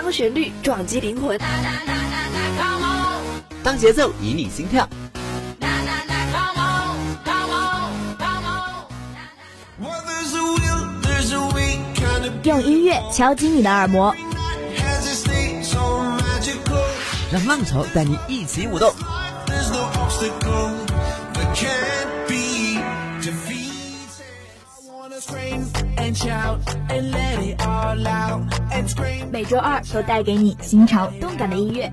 当旋律撞击灵魂，当节奏引你心跳。用音乐敲击你的耳膜，让浪潮带你一起舞动。每周二都带给你新潮动感的音乐。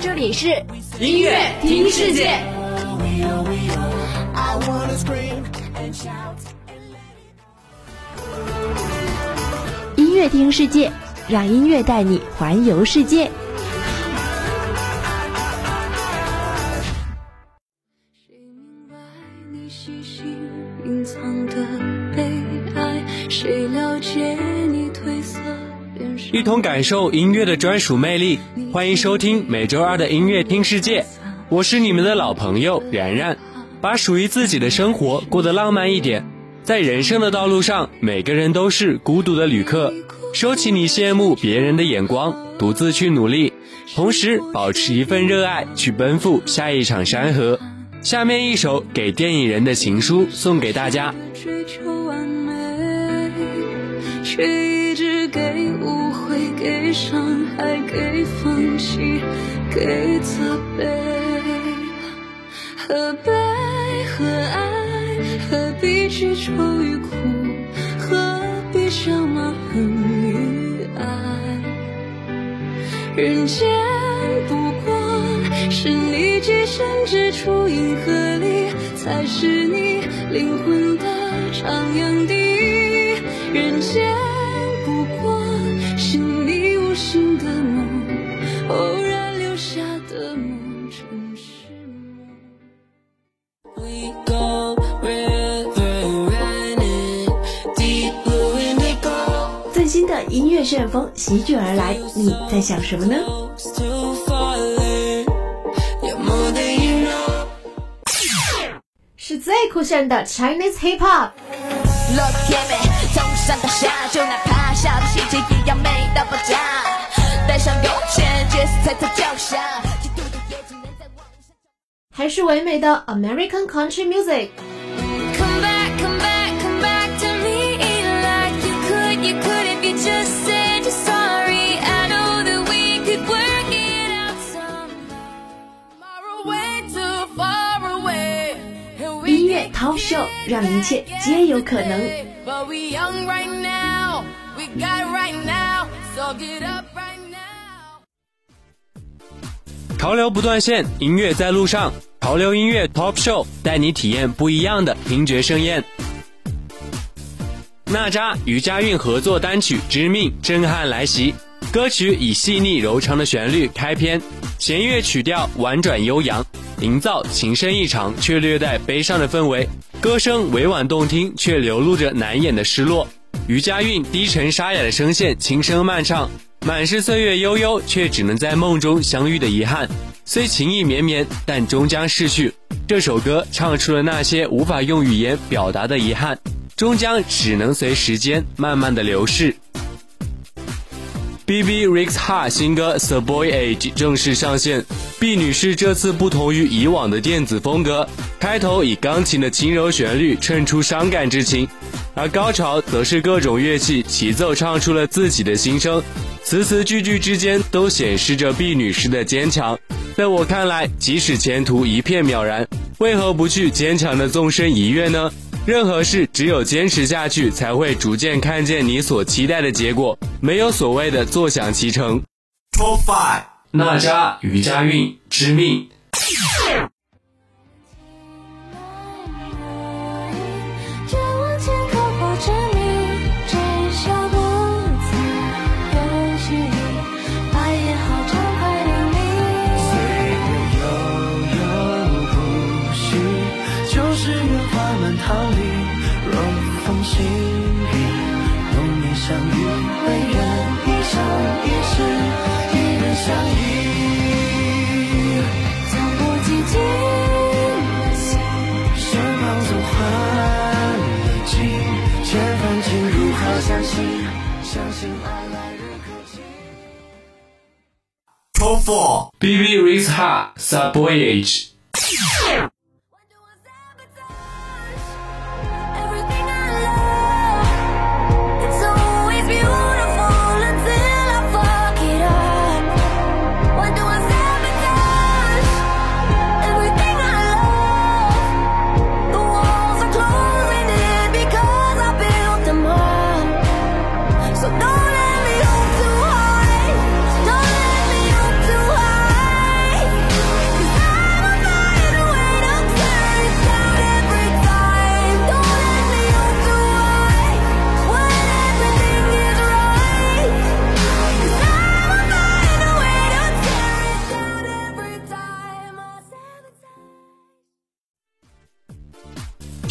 这里是音乐听世界。音乐听世界，让音乐带你环游世界。一同感受音乐的专属魅力，欢迎收听每周二的音乐听世界。我是你们的老朋友然然，把属于自己的生活过得浪漫一点。在人生的道路上，每个人都是孤独的旅客。收起你羡慕别人的眼光，独自去努力，同时保持一份热爱，去奔赴下一场山河。下面一首给电影人的情书送给大家。追求完美，却一直给、给伤害、给放弃、给责备。何悲何爱？何必去愁与苦？何必笑骂恨与爱？人间不过是你寄身之处，银河里才是你灵魂的徜徉地。人间音乐旋风席卷而来，你在想什么呢.是最酷炫的 Chinese Hip Hop。Look at me，从上到下，就哪怕小的细节也要美到爆炸。带上弓箭，角色踩在脚下，嫉妒的也只能在网上。还是唯美的 American Country Music。音乐 Talk Show 让一切皆有可能。But we young right now, we got right now, so get up right now. 潮流不断线，音乐在路上。潮流音乐 Top Show 带你体验不一样的听觉盛宴。娜扎与佳韵合作单曲《致命》震撼来袭，歌曲以细腻柔长的旋律开篇，弦乐曲调婉转悠扬，营造情深意长却略带悲伤的氛围。歌声委婉动听，却流露着难掩的失落。于佳韵低沉沙哑的声线轻声慢唱，满是岁月悠悠，却只能在梦中相遇的遗憾。虽情意绵绵，但终将逝去。这首歌唱出了那些无法用语言表达的遗憾，终将只能随时间慢慢的流逝。B B Rex Ha 新歌《The Boy Age》正式上线。毕女士这次不同于以往的电子风格，开头以钢琴的轻柔旋律衬出伤感之情，而高潮则是各种乐器齐奏唱出了自己的心声，词词句句之间都显示着毕女士的坚强。在我看来，即使前途一片渺然，为何不去坚强的纵身一跃呢？任何事只有坚持下去，才会逐渐看见你所期待的结果。没有所谓的坐享其成。Top Five，那家瑜伽韵之命。相信？相信爱来日可期。Top four. BB Rex Ha Subvoyage。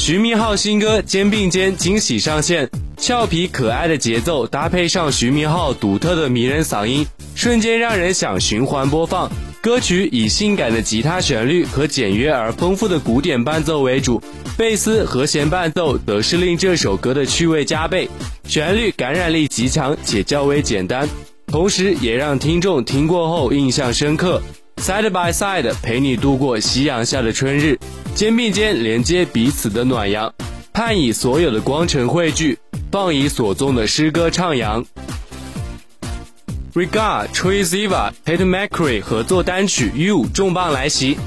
徐明浩新歌《肩并肩》惊喜上线，俏皮可爱的节奏搭配上徐明浩独特的迷人嗓音，瞬间让人想循环播放。歌曲以性感的吉他旋律和简约而丰富的古典伴奏为主，贝斯和弦伴奏则是令这首歌的趣味加倍。旋律感染力极强且较为简单，同时也让听众听过后印象深刻。Side by side 陪你度过夕阳下的春日，肩并肩连接彼此的暖阳，盼以所有的光尘汇聚，放以所纵的诗歌徜徉。Regard Troye Siva Tate McRae 合作单曲《You》重磅来袭，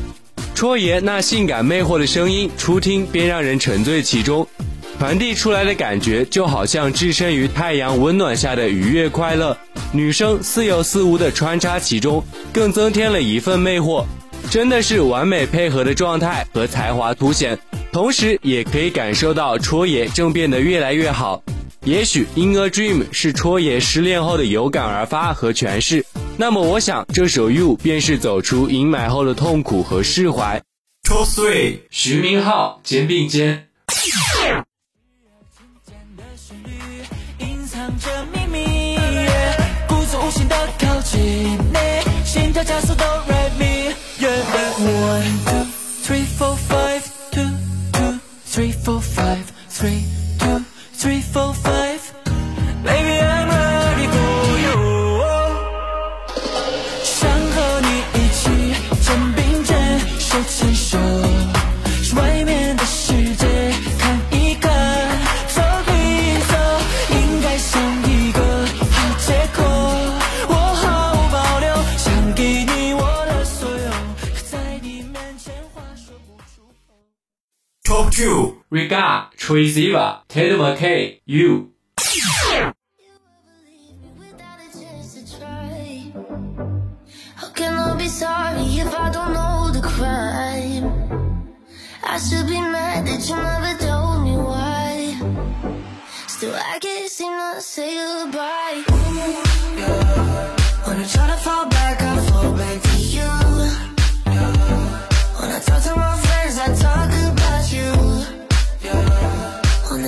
戳爷那性感魅惑的声音，初听便让人沉醉其中，传递出来的感觉就好像置身于太阳温暖下的愉悦快乐。女生似有似无的穿插其中，更增添了一份魅惑，真的是完美配合的状态和才华凸显，同时也可以感受到戳爷正变得越来越好。也许《In a Dream》是戳爷失恋后的有感而发和诠释，那么我想这首《You》便是走出阴霾后的痛苦和释怀。Top three. 徐明浩肩并肩。隐藏着秘密，故作无心的靠近你，心跳加速都 ride me。One two three four five. Two two three four five. Three two three four don't know the crime? I should be mad that you never told me why. Still, I can't seem to say goodbye. When I try to fall back, I fall back to you. When I talk to my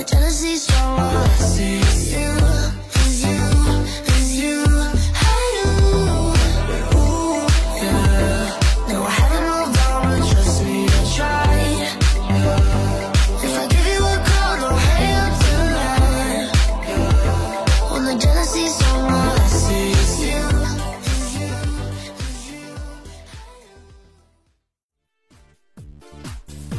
jealousy strong.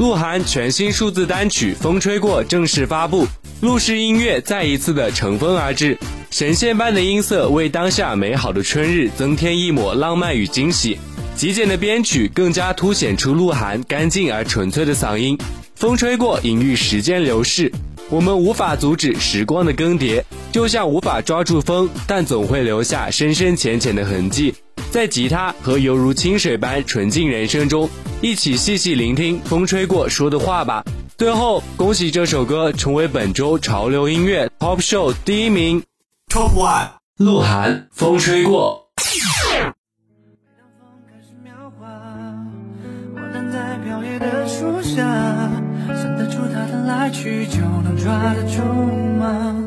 鹿晗全新数字单曲《风吹过》正式发布，鹿氏音乐再一次的乘风而至，神仙般的音色为当下美好的春日增添一抹浪漫与惊喜。极简的编曲更加凸显出鹿晗干净而纯粹的嗓音。风吹过，隐喻时间流逝，我们无法阻止时光的更迭，就像无法抓住风，但总会留下深深浅浅的痕迹。在吉他和犹如清水般纯净人生中，一起细细聆听风吹过说的话吧。最后，恭喜这首歌成为本周潮流音乐 Top Show 第一名。Top one. 鹿晗，风吹过。开始描画，我站在飘野的树下，想得出它的来去，就能抓得住吗？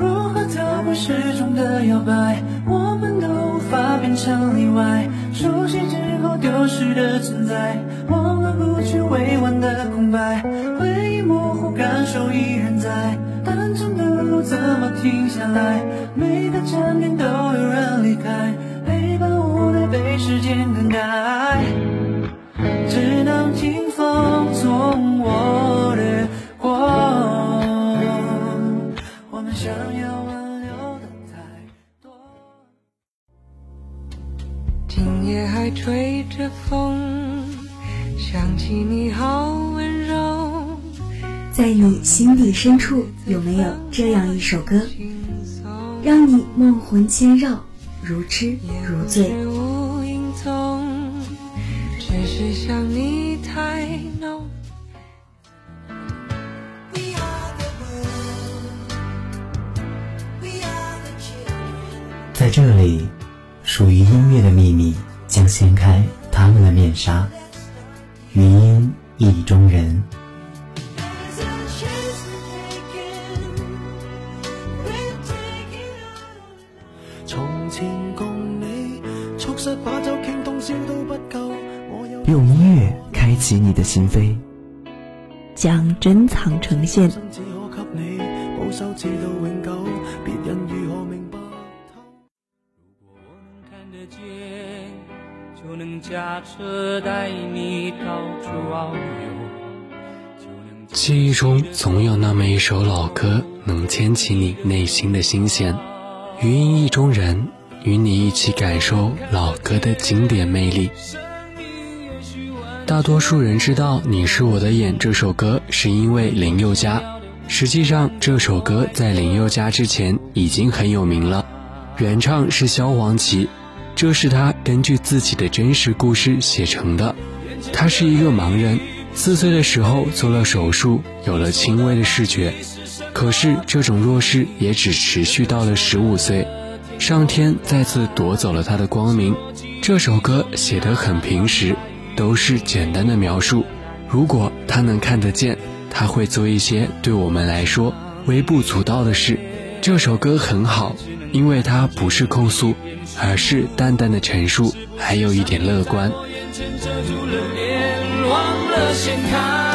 如何逃过时钟的摇摆？我们都无法变成例外。熟悉之后丢失的存在，忘了不去未完的空白，回忆模糊，感受依然在。单程的路怎么停下来？每个站点都有人离开，陪伴无奈被时间更改，深处，有没有这样一首歌，让你梦魂牵绕，如痴如醉？在这里，属于音乐的秘密将掀开他们的面纱。余音意中人。明白透？如果我能看得見，就能駕車帶你到處遨遊，就能記憶中总有那么一首老歌，能牵起你内心的心弦。余音意中人，与你一起感受老歌的经典魅力。大多数人知道《你是我的眼》这首歌，是因为林宥嘉。实际上，这首歌在林宥嘉之前已经很有名了。原唱是萧煌奇，这是他根据自己的真实故事写成的。他是一个盲人，四岁的时候做了手术，有了轻微的视觉。可是这种弱视也只持续到了十五岁，上天再次夺走了他的光明。这首歌写得很平实，都是简单的描述。如果他能看得见，他会做一些对我们来说微不足道的事。这首歌很好，因为它不是控诉，而是淡淡的陈述，还有一点乐观。眼前遮住了脸，忘了掀开。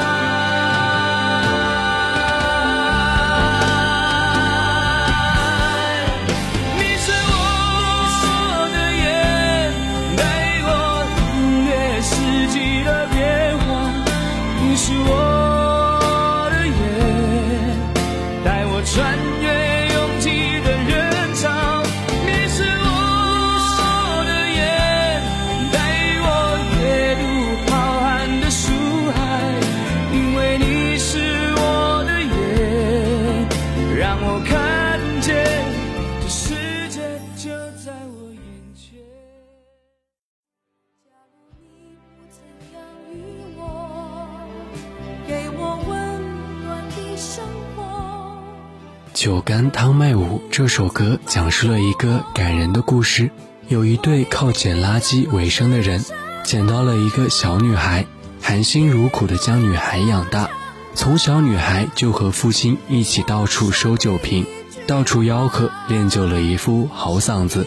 酒干倘卖无这首歌讲述了一个感人的故事。有一对靠捡垃圾为生的人，捡到了一个小女孩，含辛茹苦地将女孩养大。从小女孩就和父亲一起到处收酒瓶，到处吆喝，练就了一副好嗓子。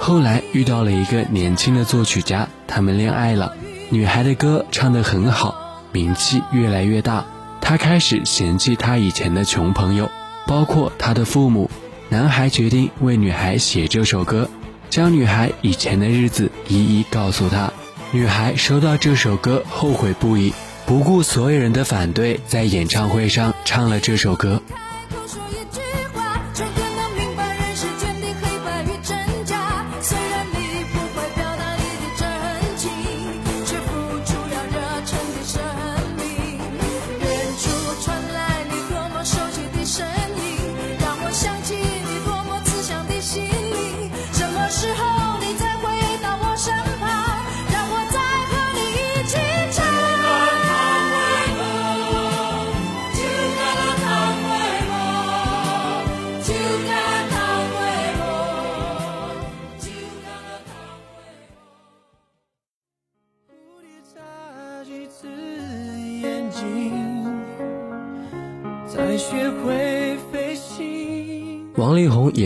后来遇到了一个年轻的作曲家，他们恋爱了。女孩的歌唱得很好，名气越来越大。她开始嫌弃她以前的穷朋友。包括他的父母，男孩决定为女孩写这首歌，将女孩以前的日子一一告诉她。女孩收到这首歌，后悔不已，不顾所有人的反对，在演唱会上唱了这首歌。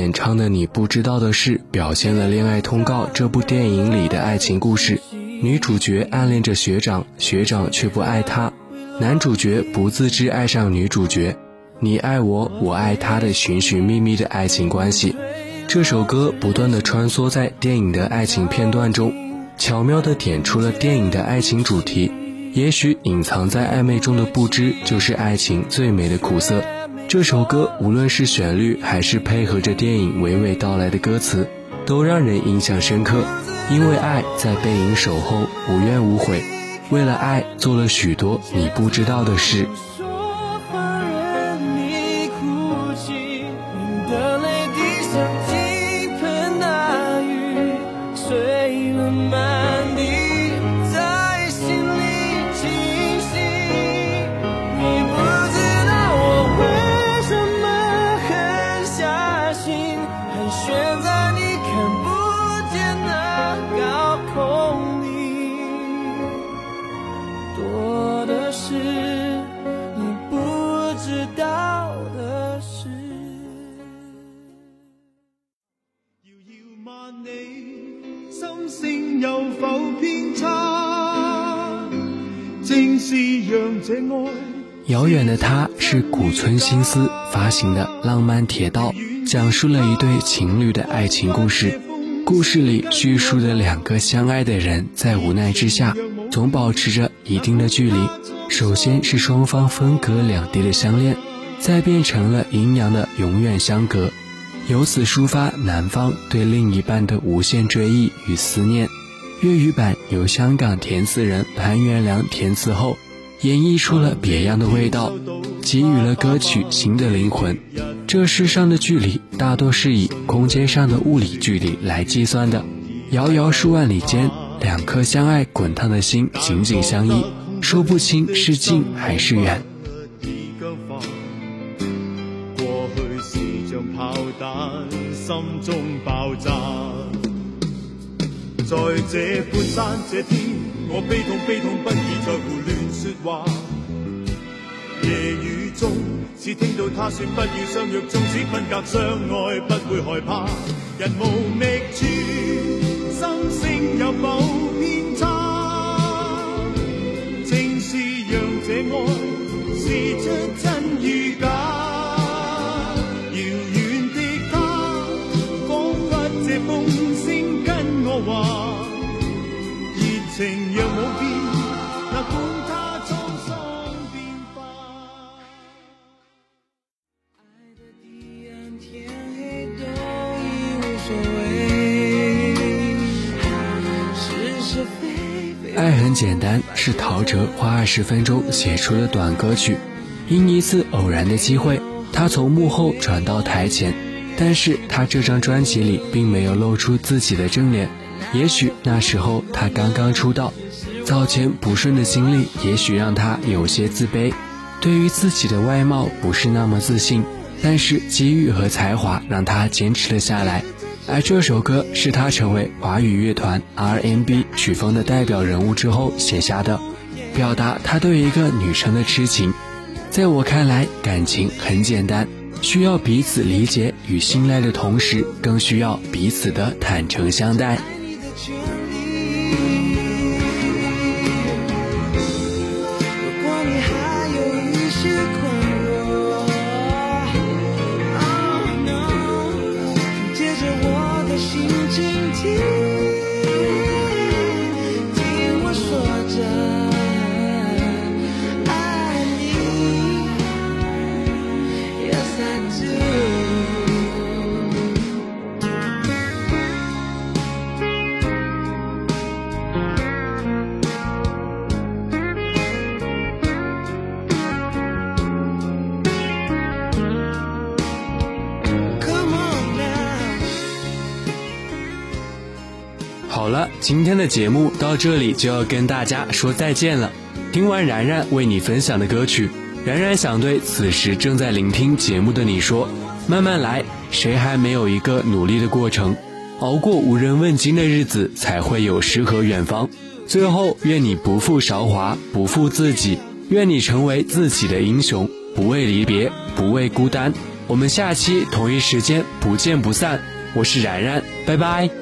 演唱的《你不知道的事》表现了《恋爱通告》这部电影里的爱情故事。女主角暗恋着学长，学长却不爱她；男主角不自知爱上女主角，你爱我，我爱他的寻寻觅觅的爱情关系。这首歌不断的穿梭在电影的爱情片段中，巧妙的点出了电影的爱情主题。也许隐藏在暧昧中的不知，就是爱情最美的苦涩。这首歌无论是旋律，还是配合着电影娓娓道来的歌词，都让人印象深刻。因为爱，在背影守候，无怨无悔。为了爱，做了许多你不知道的事。的他是古村新司发行的《浪漫铁道》，讲述了一对情侣的爱情故事。故事里叙述的两个相爱的人，在无奈之下，总保持着一定的距离。首先是双方分隔两地的相恋，再变成了阴阳的永远相隔，由此抒发男方对另一半的无限追忆与思念。粤语版由香港填词人潘元良填词后。演绎出了别样的味道，给予了歌曲新的灵魂。这世上的距离大多是以空间上的物理距离来计算的。遥遥数万里间，两颗相爱滚烫的心紧紧相依，说不清是近还是远。过去是像炮弹，心中爆炸。在这半山这天，我悲痛悲痛不已，在胡乱。说话，夜雨中只听到他说不要相约，纵使分隔相爱不会害怕。人无觅处，心声有否偏差？正是让这爱试出真与陶喆花二十分钟写出了短歌曲。因一次偶然的机会，他从幕后转到台前，但是他这张专辑里并没有露出自己的正脸。也许那时候他刚刚出道，早前不顺的经历也许让他有些自卑，对于自己的外貌不是那么自信。但是机遇和才华让他坚持了下来。而这首歌是他成为华语乐团 R&B 曲风的代表人物之后写下的，表达他对一个女生的痴情。在我看来，感情很简单，需要彼此理解与信赖的同时，更需要彼此的坦诚相待。好了，今天的节目到这里就要跟大家说再见了。听完然然为你分享的歌曲，然然想对此时正在聆听节目的你说：慢慢来，谁还没有一个努力的过程？熬过无人问津的日子，才会有诗和远方。最后，愿你不负韶华，不负自己，愿你成为自己的英雄，不畏离别，不畏孤单。我们下期同一时间不见不散。我是然然，拜拜。